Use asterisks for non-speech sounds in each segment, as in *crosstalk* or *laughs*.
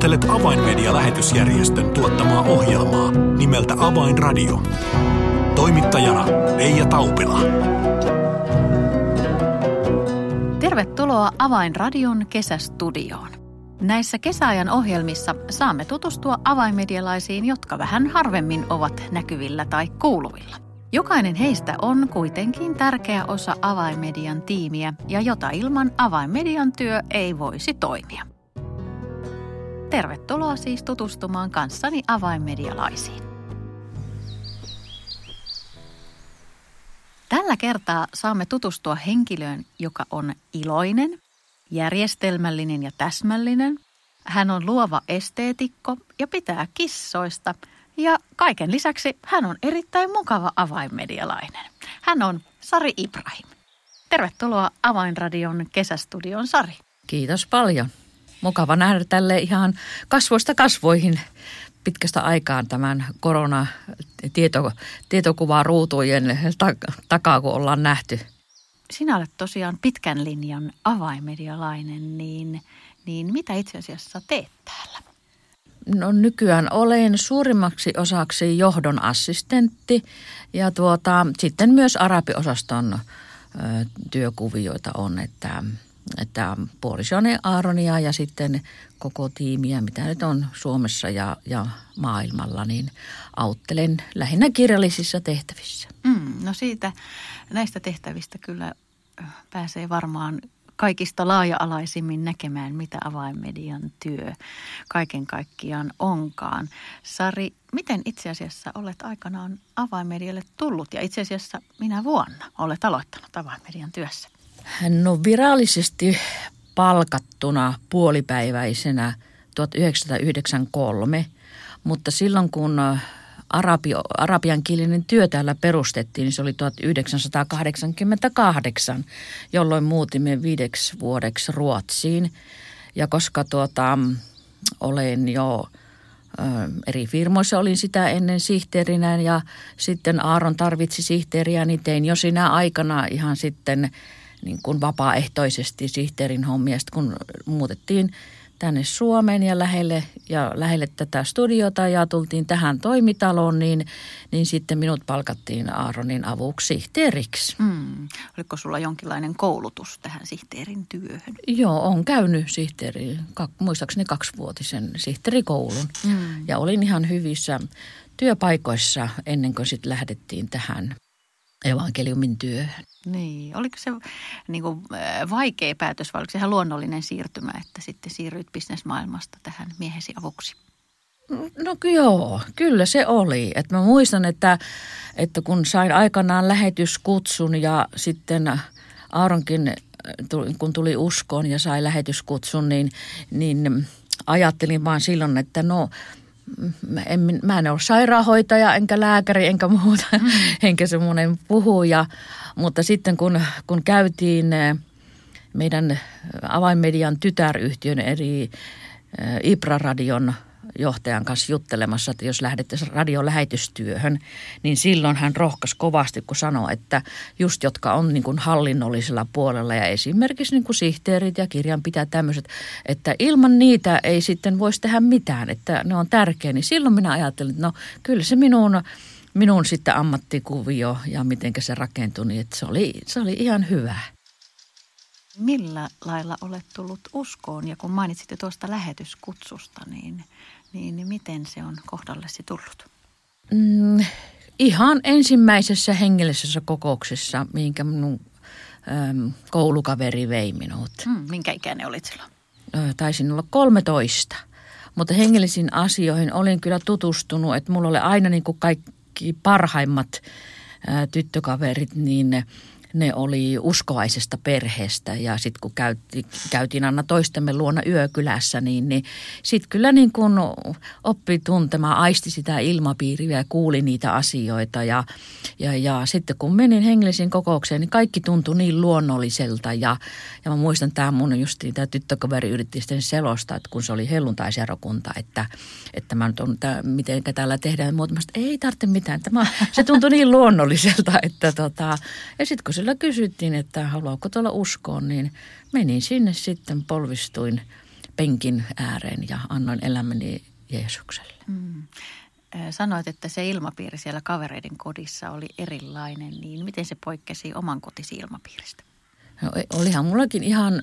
Kuuntelet Avainmedia-lähetysjärjestön tuottamaa ohjelmaa nimeltä Avainradio. Toimittajana Leija Taupila. Tervetuloa Avainradion kesästudioon. Näissä kesäajan ohjelmissa saamme tutustua avainmedialaisiin, jotka vähän harvemmin ovat näkyvillä tai kuuluvilla. Jokainen heistä on kuitenkin tärkeä osa avainmedian tiimiä ja jota ilman avainmedian työ ei voisi toimia. Tervetuloa siis tutustumaan kanssani avainmedialaisiin. Tällä kertaa saamme tutustua henkilöön, joka on iloinen, järjestelmällinen ja täsmällinen. Hän on luova esteetikko ja pitää kissoista. Ja kaiken lisäksi hän on erittäin mukava avainmedialainen. Hän on Sari Ibrahim. Tervetuloa Avainradion kesästudion Sari. Kiitos paljon mukava nähdä tälle ihan kasvoista kasvoihin pitkästä aikaan tämän korona tieto, tietokuvaa ruutujen takaa, kun ollaan nähty. Sinä olet tosiaan pitkän linjan avaimedialainen, niin, niin mitä itse asiassa teet täällä? No nykyään olen suurimmaksi osaksi johdon assistentti ja tuota, sitten myös arabiosaston ö, työkuvioita on, että että puolisoni Aaronia ja sitten koko tiimiä, mitä nyt on Suomessa ja, ja maailmalla, niin auttelen lähinnä kirjallisissa tehtävissä. Mm, no siitä näistä tehtävistä kyllä pääsee varmaan kaikista laaja-alaisimmin näkemään, mitä avainmedian työ kaiken kaikkiaan onkaan. Sari, miten itse asiassa olet aikanaan avainmedialle tullut ja itse asiassa minä vuonna olet aloittanut avainmedian työssä? No virallisesti palkattuna puolipäiväisenä 1993, mutta silloin kun äh, arabi, arabiankielinen työ täällä perustettiin, niin se oli 1988, jolloin muutimme viideksi vuodeksi Ruotsiin. Ja koska tuota, olen jo ö, eri firmoissa olin sitä ennen sihteerinä ja sitten Aaron tarvitsi sihteeriä, niin tein jo sinä aikana ihan sitten – niin kuin vapaaehtoisesti sihteerin hommia. Sitten kun muutettiin tänne Suomeen ja lähelle, ja lähelle tätä studiota ja tultiin tähän toimitaloon, niin, niin sitten minut palkattiin Aaronin avuksi sihteeriksi. Mm. Oliko sulla jonkinlainen koulutus tähän sihteerin työhön? Joo, on käynyt sihteeri, muistaakseni kaksivuotisen sihteerikoulun. Mm. Ja olin ihan hyvissä työpaikoissa ennen kuin sitten lähdettiin tähän evankeliumin työhön. Niin, oliko se niin kuin, äh, vaikea päätös vai oliko se ihan luonnollinen siirtymä, että sitten siirryit bisnesmaailmasta tähän miehesi avuksi? No joo, kyllä se oli. Et mä muistan, että, että kun sain aikanaan lähetyskutsun ja sitten Aaronkin, kun tuli uskoon ja sai lähetyskutsun, niin, niin ajattelin vaan silloin, että no en, mä en ole sairaanhoitaja enkä lääkäri enkä muuta, mm. enkä semmoinen puhuja. Mutta sitten kun, kun käytiin eh, meidän avainmedian tytäryhtiön eri eh, Ibra-radion johtajan kanssa juttelemassa, että jos lähdettäisiin radiolähetystyöhön, niin silloin hän rohkas kovasti, kun sanoi, että just jotka on niin kuin hallinnollisella puolella ja esimerkiksi niin kuin sihteerit ja kirjanpitäjät tämmöiset, että ilman niitä ei sitten voisi tehdä mitään, että ne on tärkeä, niin silloin minä ajattelin, että no kyllä se minun minun sitten ammattikuvio ja miten se rakentui, niin että se oli, se oli ihan hyvä. Millä lailla olet tullut uskoon ja kun mainitsitte tuosta lähetyskutsusta, niin, niin, niin miten se on kohdallesi tullut? Mm, ihan ensimmäisessä hengellisessä kokouksessa, minkä minun äm, koulukaveri vei minut. Mm, minkä ikäinen olit silloin? Taisin olla 13. Mutta hengellisiin asioihin olin kyllä tutustunut, että mulla oli aina niin kuin kaikki kaikki parhaimmat tyttökaverit, niin ne oli uskovaisesta perheestä ja sitten kun käytiin, käytiin aina toistemme luona yökylässä, niin, niin sitten kyllä niin kuin oppi tuntemaan, aisti sitä ilmapiiriä ja kuuli niitä asioita ja, ja, ja sitten kun menin hengellisiin kokoukseen, niin kaikki tuntui niin luonnolliselta ja, ja mä muistan tämä mun just tämä tyttökaveri yritti sitten selosta, että kun se oli helluntaisjarokunta, että, että mä nyt on, miten täällä tehdään, mutta ei tarvitse mitään, tämä, se tuntui niin luonnolliselta, että tota, ja sitten kun kysyttiin, että haluaako tuolla uskoon, niin menin sinne sitten, polvistuin penkin ääreen ja annoin elämäni Jeesukselle. Mm. Sanoit, että se ilmapiiri siellä kavereiden kodissa oli erilainen, niin miten se poikkesi oman kotisi ilmapiiristä? No, e, olihan mullakin ihan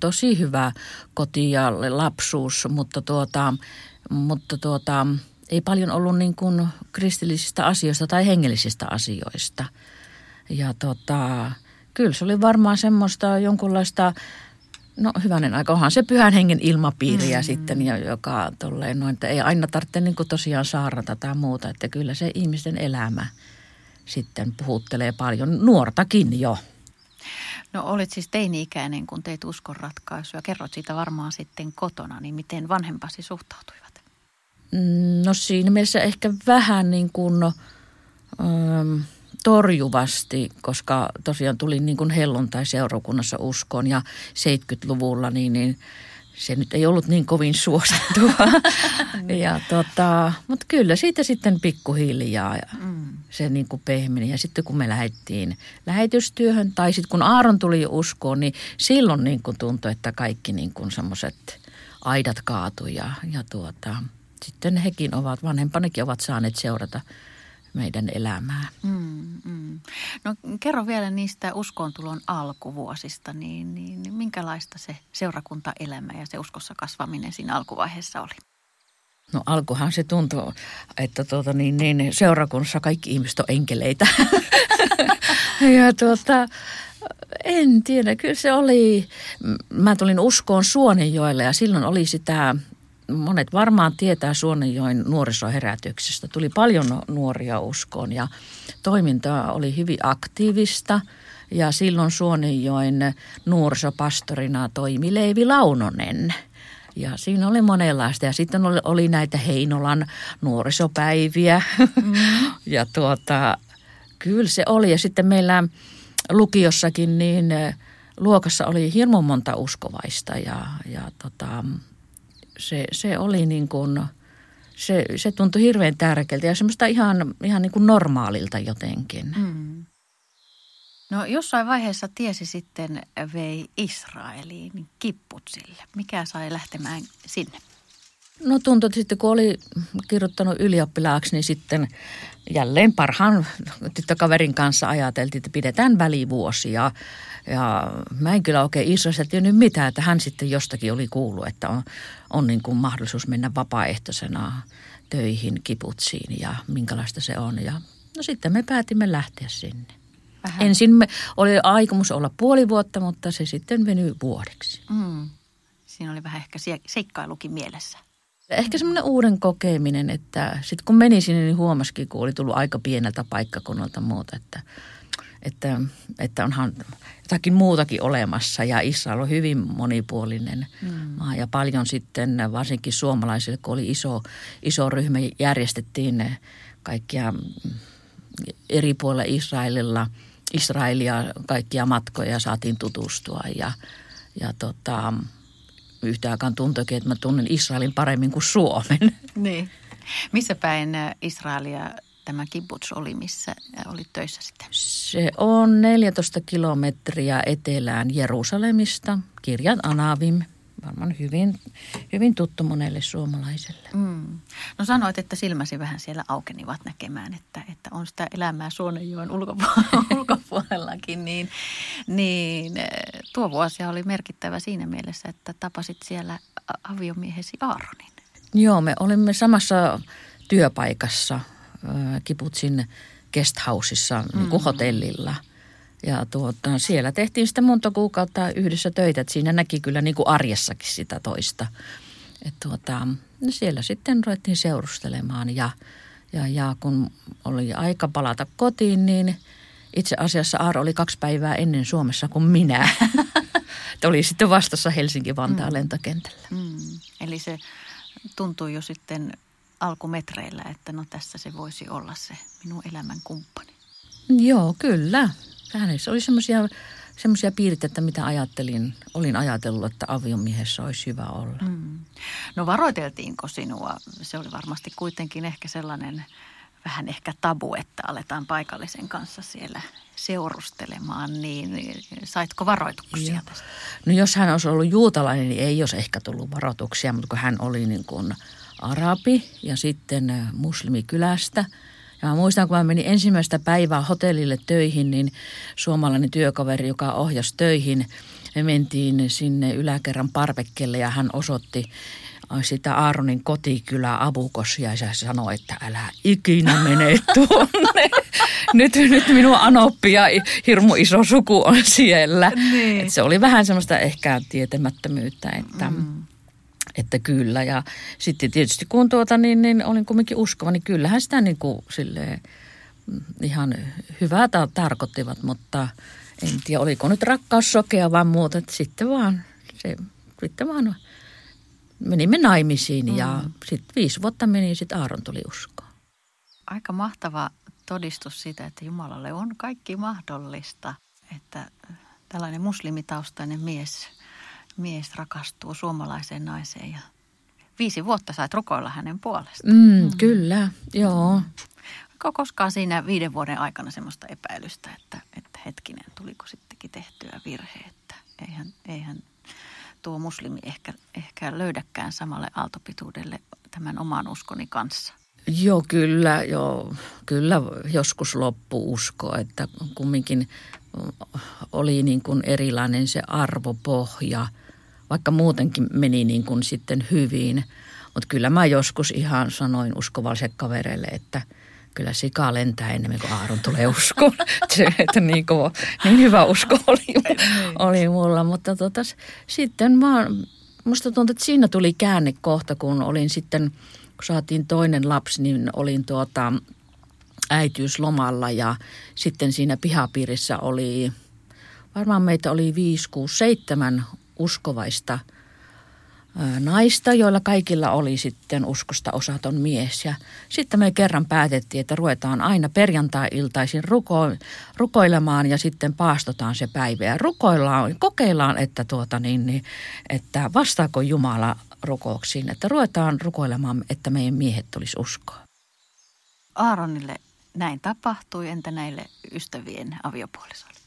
tosi hyvä koti ja lapsuus, mutta, tuota, mutta tuota, ei paljon ollut niin kuin kristillisistä asioista tai hengellisistä asioista. Ja tota, kyllä se oli varmaan semmoista jonkunlaista, no hyvänen aika, onhan se pyhän hengen ilmapiiriä mm. sitten, ja joka tolleen noin, että ei aina tarvitse niin kuin tosiaan saarnata tai muuta, että kyllä se ihmisten elämä sitten puhuttelee paljon nuortakin jo. No olit siis teini-ikäinen, kun teit uskon ratkaisuja. Kerrot siitä varmaan sitten kotona, niin miten vanhempasi suhtautuivat? Mm, no siinä mielessä ehkä vähän niin kuin ähm, torjuvasti, koska tosiaan tuli niin kuin helluntai-seurakunnassa uskoon ja 70-luvulla niin, niin se nyt ei ollut niin kovin suosittua. *laughs* ja tota, mutta kyllä siitä sitten pikkuhiljaa mm. se niin kuin pehmeni. Ja sitten kun me lähdettiin lähetystyöhön tai sitten kun Aaron tuli uskoon, niin silloin niin kuin tuntui, että kaikki niin kuin semmoiset aidat kaatui ja, ja tuota, sitten hekin ovat, vanhempanikin ovat saaneet seurata meidän elämää. Mm, mm. No kerro vielä niistä uskontulon alkuvuosista, niin, niin, niin minkälaista se seurakuntaelämä ja se uskossa kasvaminen siinä alkuvaiheessa oli? No alkuhan se tuntuu, että tuota, niin, niin, seurakunnassa kaikki ihmiset on enkeleitä. *laughs* ja tuota, en tiedä, kyllä se oli, mä tulin uskoon Suonenjoelle ja silloin oli sitä monet varmaan tietää Suonenjoen nuorisoherätyksestä. Tuli paljon nuoria uskoon ja toiminta oli hyvin aktiivista. Ja silloin Suonenjoen nuorisopastorina toimi Leivi Launonen. Ja siinä oli monenlaista. Ja sitten oli, oli näitä Heinolan nuorisopäiviä. Mm. *laughs* ja tuota, kyllä se oli. Ja sitten meillä lukiossakin niin luokassa oli hirmu monta uskovaista. Ja, ja tota, se, se oli niin kuin, se, se tuntui hirveän tärkeältä ja semmoista ihan, ihan niin kuin normaalilta jotenkin. Mm. No jossain vaiheessa tiesi sitten vei Israeliin kipputsille. Mikä sai lähtemään sinne? No tuntui, että sitten kun oli kirjoittanut ylioppilaaksi, niin sitten jälleen parhaan tyttökaverin kanssa ajateltiin, että pidetään välivuosia. Ja mä en kyllä oikein Israelista tiennyt mitään, että hän sitten jostakin oli kuullut, että on, on niin kuin mahdollisuus mennä vapaaehtoisena töihin kiputsiin ja minkälaista se on. Ja no sitten me päätimme lähteä sinne. Vähän. Ensin me oli aikomus olla puoli vuotta, mutta se sitten venyi vuodeksi. Mm. Siinä oli vähän ehkä seikkailukin mielessä. Ehkä semmoinen uuden kokeminen, että sitten kun meni sinne, niin huomasikin, kun oli tullut aika pieneltä paikkakunnalta muuta, että, että, että onhan jotakin muutakin olemassa. Ja Israel on hyvin monipuolinen mm. maa ja paljon sitten varsinkin suomalaisille, kun oli iso, iso ryhmä, järjestettiin kaikkia eri puolilla Israelilla, Israelia kaikkia matkoja saatiin tutustua ja, ja tota, yhtä aikaan tuntuikin, että mä tunnen Israelin paremmin kuin Suomen. *laughs* Niin. Missä päin äh, Israelia tämä kibbutz oli, missä äh, oli töissä sitten? Se on 14 kilometriä etelään Jerusalemista, kirjat Anavim – varmaan hyvin, hyvin tuttu monelle suomalaiselle. Mm. No sanoit, että silmäsi vähän siellä aukenivat näkemään, että, että on sitä elämää Suonenjoen ulkopuolella, *laughs* ulkopuolellakin, niin, niin eh, tuo vuosi oli merkittävä siinä mielessä, että tapasit siellä aviomiehesi Aaronin. Joo, me olimme samassa työpaikassa Kiputsin guesthouseissa, niin kuin mm. hotellilla – ja tuota, siellä tehtiin sitten monta kuukautta yhdessä töitä, että siinä näki kyllä niin kuin arjessakin sitä toista. Et tuota, no siellä sitten ruvettiin seurustelemaan ja, ja, ja kun oli aika palata kotiin, niin itse asiassa Aaro oli kaksi päivää ennen Suomessa kuin minä. *laughs* oli sitten vastassa Helsinki-Vantaan mm. lentokentällä. Mm. Eli se tuntui jo sitten alkumetreillä, että no tässä se voisi olla se minun elämän kumppani. Joo, kyllä hänessä oli semmoisia semmoisia piirteitä, mitä ajattelin, olin ajatellut, että aviomiehessä olisi hyvä olla. Mm. No varoiteltiinko sinua? Se oli varmasti kuitenkin ehkä sellainen vähän ehkä tabu, että aletaan paikallisen kanssa siellä seurustelemaan, niin saitko varoituksia Joo. tästä? No jos hän olisi ollut juutalainen, niin ei olisi ehkä tullut varoituksia, mutta kun hän oli niin kuin arabi ja sitten muslimikylästä – ja mä muistan, kun mä menin ensimmäistä päivää hotellille töihin, niin suomalainen työkaveri, joka ohjasi töihin, me mentiin sinne yläkerran parvekkeelle ja hän osoitti sitä Aaronin kotikylää Abukosia ja se sanoi, että älä ikinä mene *laughs* tuonne. nyt, nyt minun anoppi ja hirmu iso suku on siellä. Niin. Et se oli vähän semmoista ehkä tietämättömyyttä, että... Mm että kyllä. Ja sitten tietysti kun tuota, niin, niin olin kumminkin uskova, niin kyllähän sitä niin kuin silleen, mm, ihan hyvää ta- tarkoittivat, mutta en tiedä, oliko nyt rakkaus sokea vai muuta. Että sitten vaan, se, sitten vaan menimme naimisiin mm. ja sitten viisi vuotta meni ja sitten Aaron tuli uskoon. Aika mahtava todistus siitä, että Jumalalle on kaikki mahdollista, että tällainen muslimitaustainen mies – mies rakastuu suomalaiseen naiseen ja viisi vuotta sait rukoilla hänen puolestaan. Mm, mm. Kyllä, joo. Onko koskaan siinä viiden vuoden aikana semmoista epäilystä, että, että hetkinen, tuliko sittenkin tehtyä virhe, että eihän, eihän tuo muslimi ehkä, ehkä löydäkään samalle aaltopituudelle tämän oman uskoni kanssa? Joo, kyllä, joo, kyllä joskus loppu usko, että kumminkin oli niin kuin erilainen se arvopohja – vaikka muutenkin meni niin kuin sitten hyvin. Mutta kyllä mä joskus ihan sanoin uskovalliselle kavereille, että kyllä sika lentää enemmän kuin Aaron tulee *laughs* uskoon. *laughs* Se, että niin, kova, niin hyvä usko oli, *laughs* niin. oli mulla. Mutta tota, sitten mä, musta tuntuu, että siinä tuli käänne kohta, kun olin sitten, kun saatiin toinen lapsi, niin olin tuota, äitiyslomalla ja sitten siinä pihapiirissä oli, varmaan meitä oli 5, 6, 7 uskovaista naista, joilla kaikilla oli sitten uskosta osaton mies. Ja sitten me kerran päätettiin, että ruvetaan aina perjantai-iltaisin ruko, rukoilemaan ja sitten paastotaan se päivä. Ja rukoillaan, kokeillaan, että, tuota niin, niin, että vastaako Jumala rukouksiin, että ruvetaan rukoilemaan, että meidän miehet tulisi uskoa. Aaronille näin tapahtui, entä näille ystävien aviopuolisoille?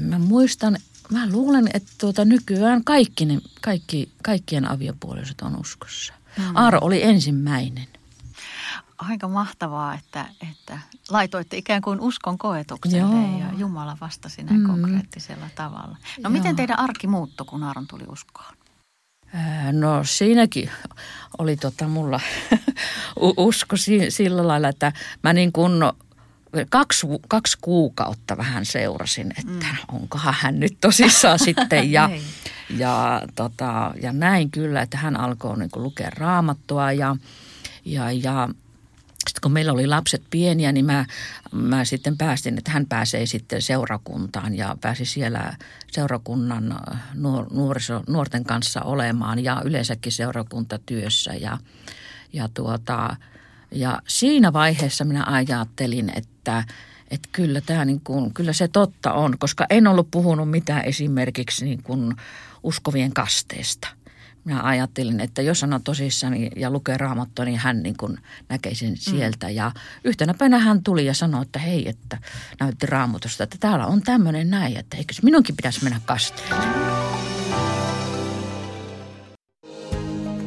Mä muistan, mä luulen, että tuota nykyään kaikki, ne, kaikki, kaikkien aviopuoliset on uskossa. Mm. Aaro oli ensimmäinen. Aika mahtavaa, että, että laitoitte ikään kuin uskon koetukselle Joo. ja Jumala vastasi näin mm. konkreettisella tavalla. No Joo. miten teidän arki muuttui, kun Aaron tuli uskoon? No siinäkin oli tota mulla *laughs* usko sillä lailla, että mä niin kuin kaksi, kaksi kuukautta vähän seurasin, että mm. onkohan hän nyt tosissaan *laughs* sitten. Ja, niin. ja, tota, ja näin kyllä, että hän alkoi niin lukea raamattua ja, ja, ja sitten kun meillä oli lapset pieniä, niin mä, mä sitten päästin, että hän pääsee sitten seurakuntaan ja pääsi siellä seurakunnan nuor, nuoriso, nuorten kanssa olemaan ja yleensäkin seurakuntatyössä. Ja, ja tuota, ja siinä vaiheessa minä ajattelin, että, että kyllä, tämä niin kuin, kyllä se totta on, koska en ollut puhunut mitään esimerkiksi niin kuin uskovien kasteesta. Minä ajattelin, että jos sanon tosissani ja lukee raamattua, niin hän niin kuin näkee sen mm. sieltä. Mm. Ja yhtenä päivänä hän tuli ja sanoi, että hei, että näytti raamatusta, että täällä on tämmöinen näin, että eikö minunkin pitäisi mennä kasteelle.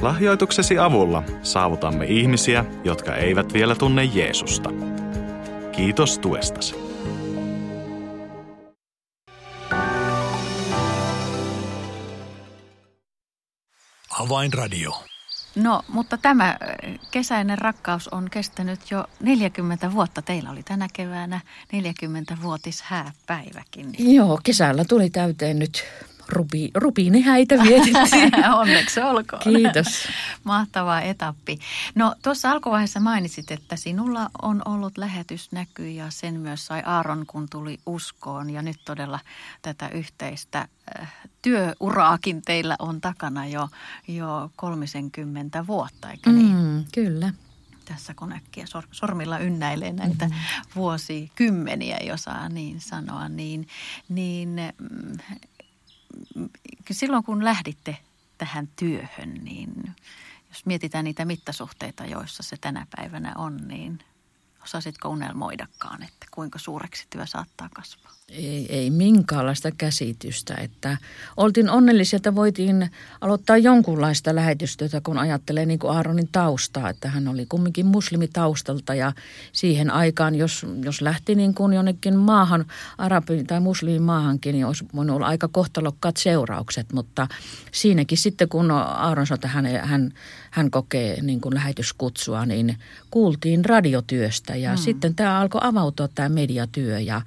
Lahjoituksesi avulla saavutamme ihmisiä, jotka eivät vielä tunne Jeesusta. Kiitos tuestasi. Avainradio. No, mutta tämä kesäinen rakkaus on kestänyt jo 40 vuotta. Teillä oli tänä keväänä 40-vuotis hääpäiväkin. Joo, kesällä tuli täyteen nyt rubi, rubiinihäitä vietettiin. *laughs* Onneksi olkoon. Kiitos. Mahtava etappi. No tuossa alkuvaiheessa mainitsit, että sinulla on ollut lähetysnäky ja sen myös sai Aaron, kun tuli uskoon. Ja nyt todella tätä yhteistä äh, työuraakin teillä on takana jo, jo 30 vuotta, eikö niin? Mm, kyllä. Tässä kun äkkiä sor- sormilla ynnäilee näitä mm-hmm. vuosikymmeniä, jos saa niin sanoa, niin, niin mm, silloin kun lähditte tähän työhön, niin jos mietitään niitä mittasuhteita, joissa se tänä päivänä on, niin osasitko unelmoidakaan, että kuinka suureksi työ saattaa kasvaa? Ei, ei minkäänlaista käsitystä, että oltiin onnellisia, että voitiin aloittaa jonkunlaista lähetystyötä, kun ajattelee niin kuin Aaronin taustaa, että hän oli kumminkin muslimitaustalta ja siihen aikaan, jos, jos lähti niin kuin jonnekin maahan, arabi- tai muslimimaahankin, niin olisi voinut olla aika kohtalokkaat seuraukset, mutta siinäkin sitten kun Aaron sanoi, että hän, hän, hän kokee niin kuin lähetyskutsua, niin kuultiin radiotyöstä ja hmm. sitten tämä alkoi avautua tämä mediatyö ja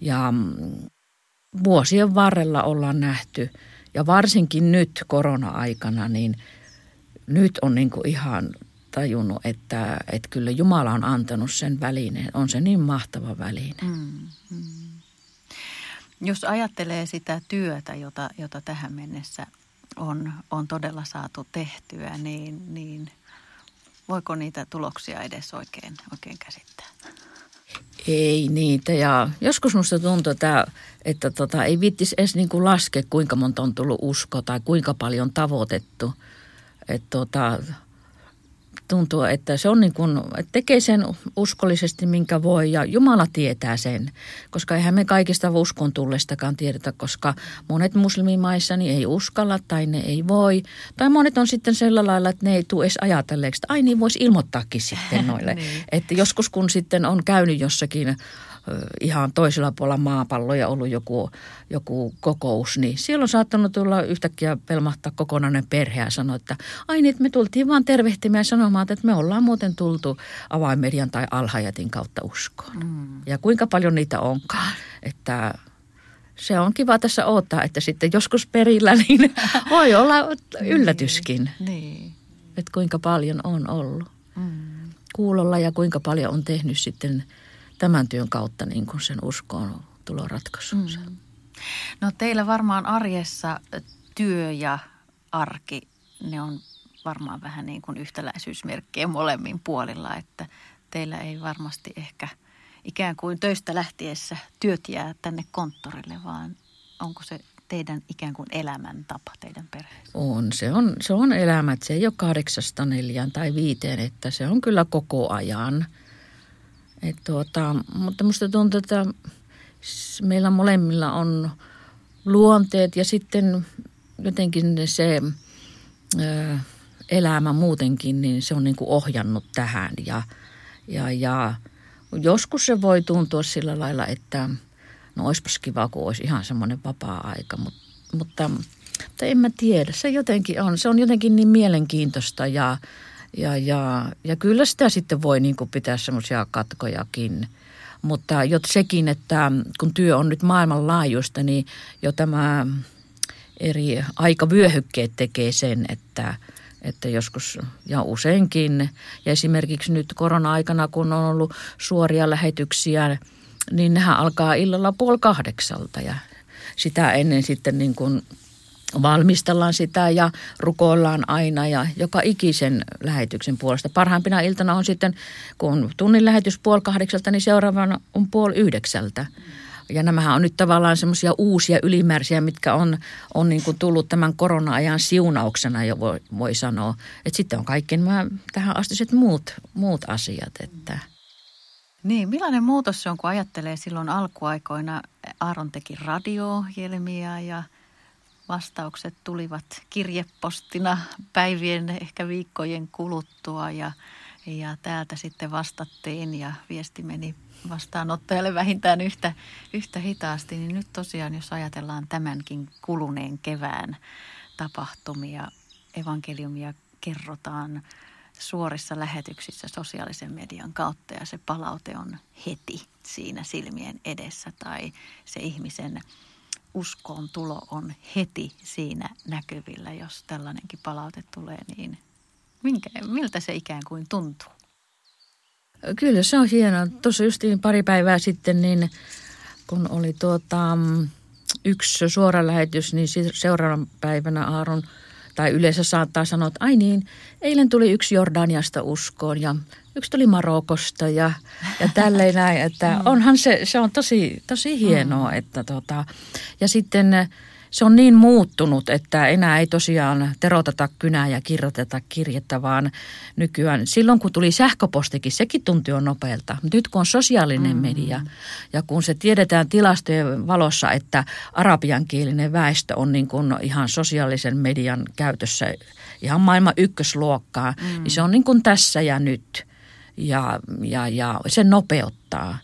ja mm, vuosien varrella ollaan nähty, ja varsinkin nyt korona-aikana, niin nyt on niin kuin ihan tajunnut, että, että kyllä Jumala on antanut sen välineen. On se niin mahtava väline. Mm, mm. Jos ajattelee sitä työtä, jota, jota tähän mennessä on, on todella saatu tehtyä, niin, niin voiko niitä tuloksia edes oikein, oikein käsittää? Ei niitä ja joskus musta tuntuu, että, että tota, ei viittis edes niin kuin laske, kuinka monta on tullut usko tai kuinka paljon tavoitettu. Että tota, tuntuu, että se on niin kuin, että tekee sen uskollisesti, minkä voi ja Jumala tietää sen. Koska eihän me kaikista uskon tullestakaan tiedetä, koska monet muslimimaissa niin ei uskalla tai ne ei voi. Tai monet on sitten sillä lailla, että ne ei tule edes ajatelleeksi, että ai niin voisi ilmoittaakin sitten noille. *laughs* niin. Että joskus kun sitten on käynyt jossakin ihan toisella puolella maapalloja ollut joku, joku kokous, niin siellä on saattanut tulla yhtäkkiä pelmahtaa kokonainen perhe ja sanoa, että ai niin, me tultiin vaan tervehtimään ja sanomaan, että me ollaan muuten tultu avaimedian tai alhajatin kautta uskoon. Mm. Ja kuinka paljon niitä onkaan, että se on kiva tässä odottaa, että sitten joskus perillä *laughs* niin voi olla yllätyskin. niin. niin. Että kuinka paljon on ollut mm. kuulolla ja kuinka paljon on tehnyt sitten – tämän työn kautta niin kuin sen uskoon tuloratkaisunsa. Mm. No teillä varmaan arjessa työ ja arki, ne on varmaan vähän niin kuin yhtäläisyysmerkkejä molemmin puolilla, että teillä ei varmasti ehkä ikään kuin töistä lähtiessä työt jää tänne konttorille, vaan onko se teidän ikään kuin elämäntapa teidän perheessä? On, se on, se on elämä, se ei ole kahdeksasta neljään tai viiteen, että se on kyllä koko ajan – et tuota, mutta musta tuntuu, että meillä molemmilla on luonteet ja sitten jotenkin se ö, elämä muutenkin, niin se on niin kuin ohjannut tähän. Ja, ja, ja joskus se voi tuntua sillä lailla, että no olisipas kiva, kun olisi ihan semmoinen vapaa-aika, mutta, mutta, mutta en mä tiedä. Se jotenkin on, se on jotenkin niin mielenkiintoista ja, ja, ja, ja kyllä sitä sitten voi niin kuin pitää semmoisia katkojakin. Mutta jo sekin, että kun työ on nyt maailmanlaajuista, niin jo tämä eri aikavyöhykkeet tekee sen, että, että joskus ja useinkin. Ja esimerkiksi nyt korona-aikana, kun on ollut suoria lähetyksiä, niin nehän alkaa illalla puoli kahdeksalta ja sitä ennen sitten niin kuin valmistellaan sitä ja rukoillaan aina ja joka ikisen lähetyksen puolesta. Parhaimpina iltana on sitten, kun tunnin lähetys puoli kahdeksalta, niin seuraavana on puoli yhdeksältä. Ja nämähän on nyt tavallaan semmoisia uusia ylimääräisiä, mitkä on, on niin kuin tullut tämän korona-ajan siunauksena jo voi, voi sanoa. Että sitten on kaikki nämä tähän astiset muut, muut asiat. Että. Niin, millainen muutos se on, kun ajattelee silloin alkuaikoina, Aaron teki radio-ohjelmia ja – vastaukset tulivat kirjepostina päivien, ehkä viikkojen kuluttua ja, ja täältä sitten vastattiin ja viesti meni vastaanottajalle vähintään yhtä, yhtä hitaasti. Niin nyt tosiaan, jos ajatellaan tämänkin kuluneen kevään tapahtumia, evankeliumia kerrotaan suorissa lähetyksissä sosiaalisen median kautta ja se palaute on heti siinä silmien edessä tai se ihmisen uskoon tulo on heti siinä näkyvillä, jos tällainenkin palaute tulee, niin minkä, miltä se ikään kuin tuntuu? Kyllä se on hienoa. Tuossa justiin pari päivää sitten, niin kun oli tuota, yksi suora lähetys, niin seuraavan päivänä Aaron tai yleensä saattaa sanoa, että ai niin, eilen tuli yksi Jordaniasta uskoon ja yksi tuli Marokosta ja, ja tälleen näin, että *laughs* mm. onhan se, se on tosi, tosi hienoa, mm. että tota, ja sitten se on niin muuttunut, että enää ei tosiaan teroteta kynää ja kirjoiteta kirjettä, vaan nykyään silloin kun tuli sähköpostikin, sekin tuntui jo nopealta. Nyt kun on sosiaalinen mm. media ja kun se tiedetään tilastojen valossa, että arabiankielinen väestö on niin kuin ihan sosiaalisen median käytössä ihan maailman ykkösluokkaa, mm. niin se on niin kuin tässä ja nyt ja, ja, ja se nopeuttaa.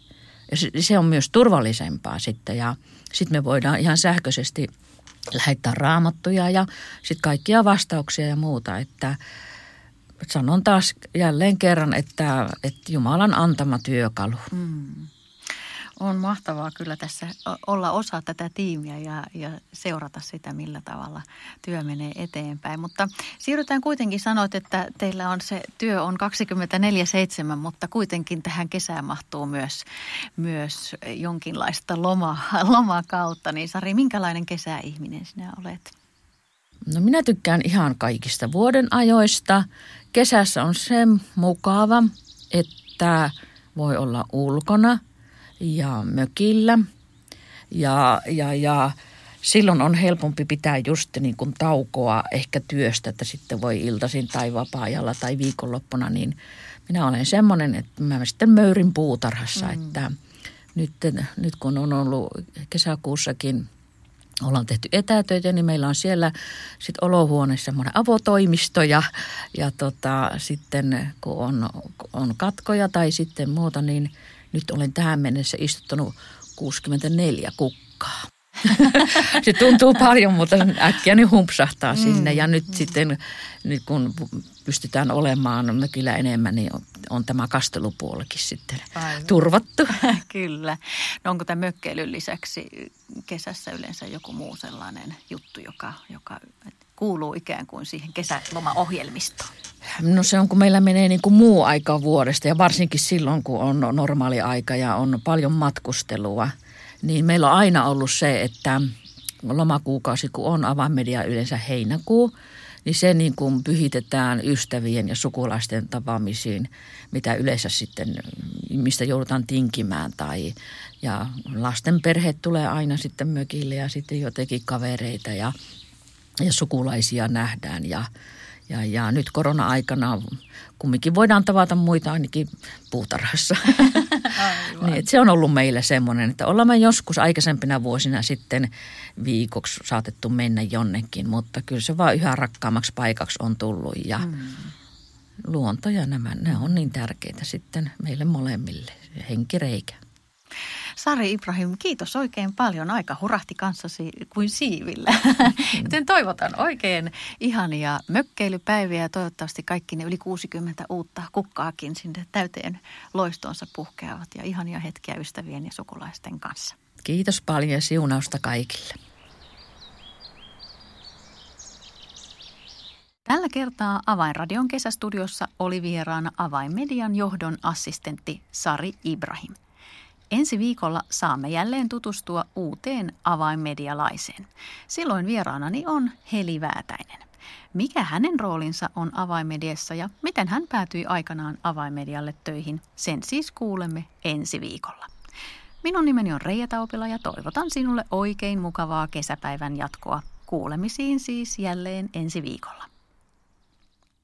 Ja se, se on myös turvallisempaa sitten ja sitten me voidaan ihan sähköisesti – lähettää raamattuja ja sitten kaikkia vastauksia ja muuta. Että sanon taas jälleen kerran, että, että Jumalan antama työkalu. Mm on mahtavaa kyllä tässä olla osa tätä tiimiä ja, ja seurata sitä, millä tavalla työ menee eteenpäin. Mutta siirrytään kuitenkin, sanoit, että teillä on se työ on 24-7, mutta kuitenkin tähän kesään mahtuu myös, myös jonkinlaista loma, *laughs* lomakautta. Niin Sari, minkälainen kesäihminen sinä olet? No minä tykkään ihan kaikista vuoden ajoista. Kesässä on se mukava, että voi olla ulkona – ja mökillä. Ja, ja, ja silloin on helpompi pitää just niin kuin taukoa ehkä työstä, että sitten voi iltaisin tai vapaa-ajalla tai viikonloppuna, niin minä olen semmoinen, että mä sitten möyrin puutarhassa, mm. että nyt, nyt kun on ollut kesäkuussakin ollaan tehty etätöitä, niin meillä on siellä sitten olohuoneessa semmoinen avotoimisto ja, ja tota, sitten kun on, on katkoja tai sitten muuta, niin – nyt olen tähän mennessä istuttanut 64 kukkaa. *laughs* se tuntuu paljon, mutta äkkiä ne humpsahtaa mm. sinne. Ja nyt mm. sitten, nyt kun pystytään olemaan mökillä enemmän, niin on, on tämä kastelupuolikin sitten Aivan. turvattu. *laughs* Kyllä. No onko tämä mökkeilyn lisäksi kesässä yleensä joku muu sellainen juttu, joka, joka kuuluu ikään kuin siihen kesälomaohjelmistoon? No se on, kun meillä menee niin kuin muu aika vuodesta ja varsinkin silloin, kun on normaali aika ja on paljon matkustelua, niin meillä on aina ollut se, että lomakuukausi, kun on avainmedia yleensä heinäkuu, niin se niin kuin pyhitetään ystävien ja sukulaisten tapaamisiin, mitä yleensä sitten, mistä joudutaan tinkimään tai ja lasten perheet tulee aina sitten mökille ja sitten jotenkin kavereita ja, ja sukulaisia nähdään ja ja, ja nyt korona-aikana kumminkin voidaan tavata muita ainakin puutarhassa. *laughs* *laughs* niin, se on ollut meille semmoinen, että ollaan me joskus aikaisempina vuosina sitten viikoksi saatettu mennä jonnekin, mutta kyllä se vaan yhä rakkaammaksi paikaksi on tullut ja mm. luonto ja nämä, ne on niin tärkeitä sitten meille molemmille, henkireikä. Sari Ibrahim, kiitos oikein paljon. Aika hurahti kanssasi kuin siivillä. Joten toivotan oikein ihania mökkeilypäiviä ja toivottavasti kaikki ne yli 60 uutta kukkaakin sinne täyteen loistonsa puhkeavat ja ihania hetkiä ystävien ja sukulaisten kanssa. Kiitos paljon ja siunausta kaikille. Tällä kertaa Avainradion kesästudiossa oli vieraana Avainmedian johdon assistentti Sari Ibrahim. Ensi viikolla saamme jälleen tutustua uuteen avainmedialaiseen. Silloin vieraanani on Heli Väätäinen. Mikä hänen roolinsa on avainmediassa ja miten hän päätyi aikanaan avainmedialle töihin, sen siis kuulemme ensi viikolla. Minun nimeni on Reija Taupila ja toivotan sinulle oikein mukavaa kesäpäivän jatkoa. Kuulemisiin siis jälleen ensi viikolla.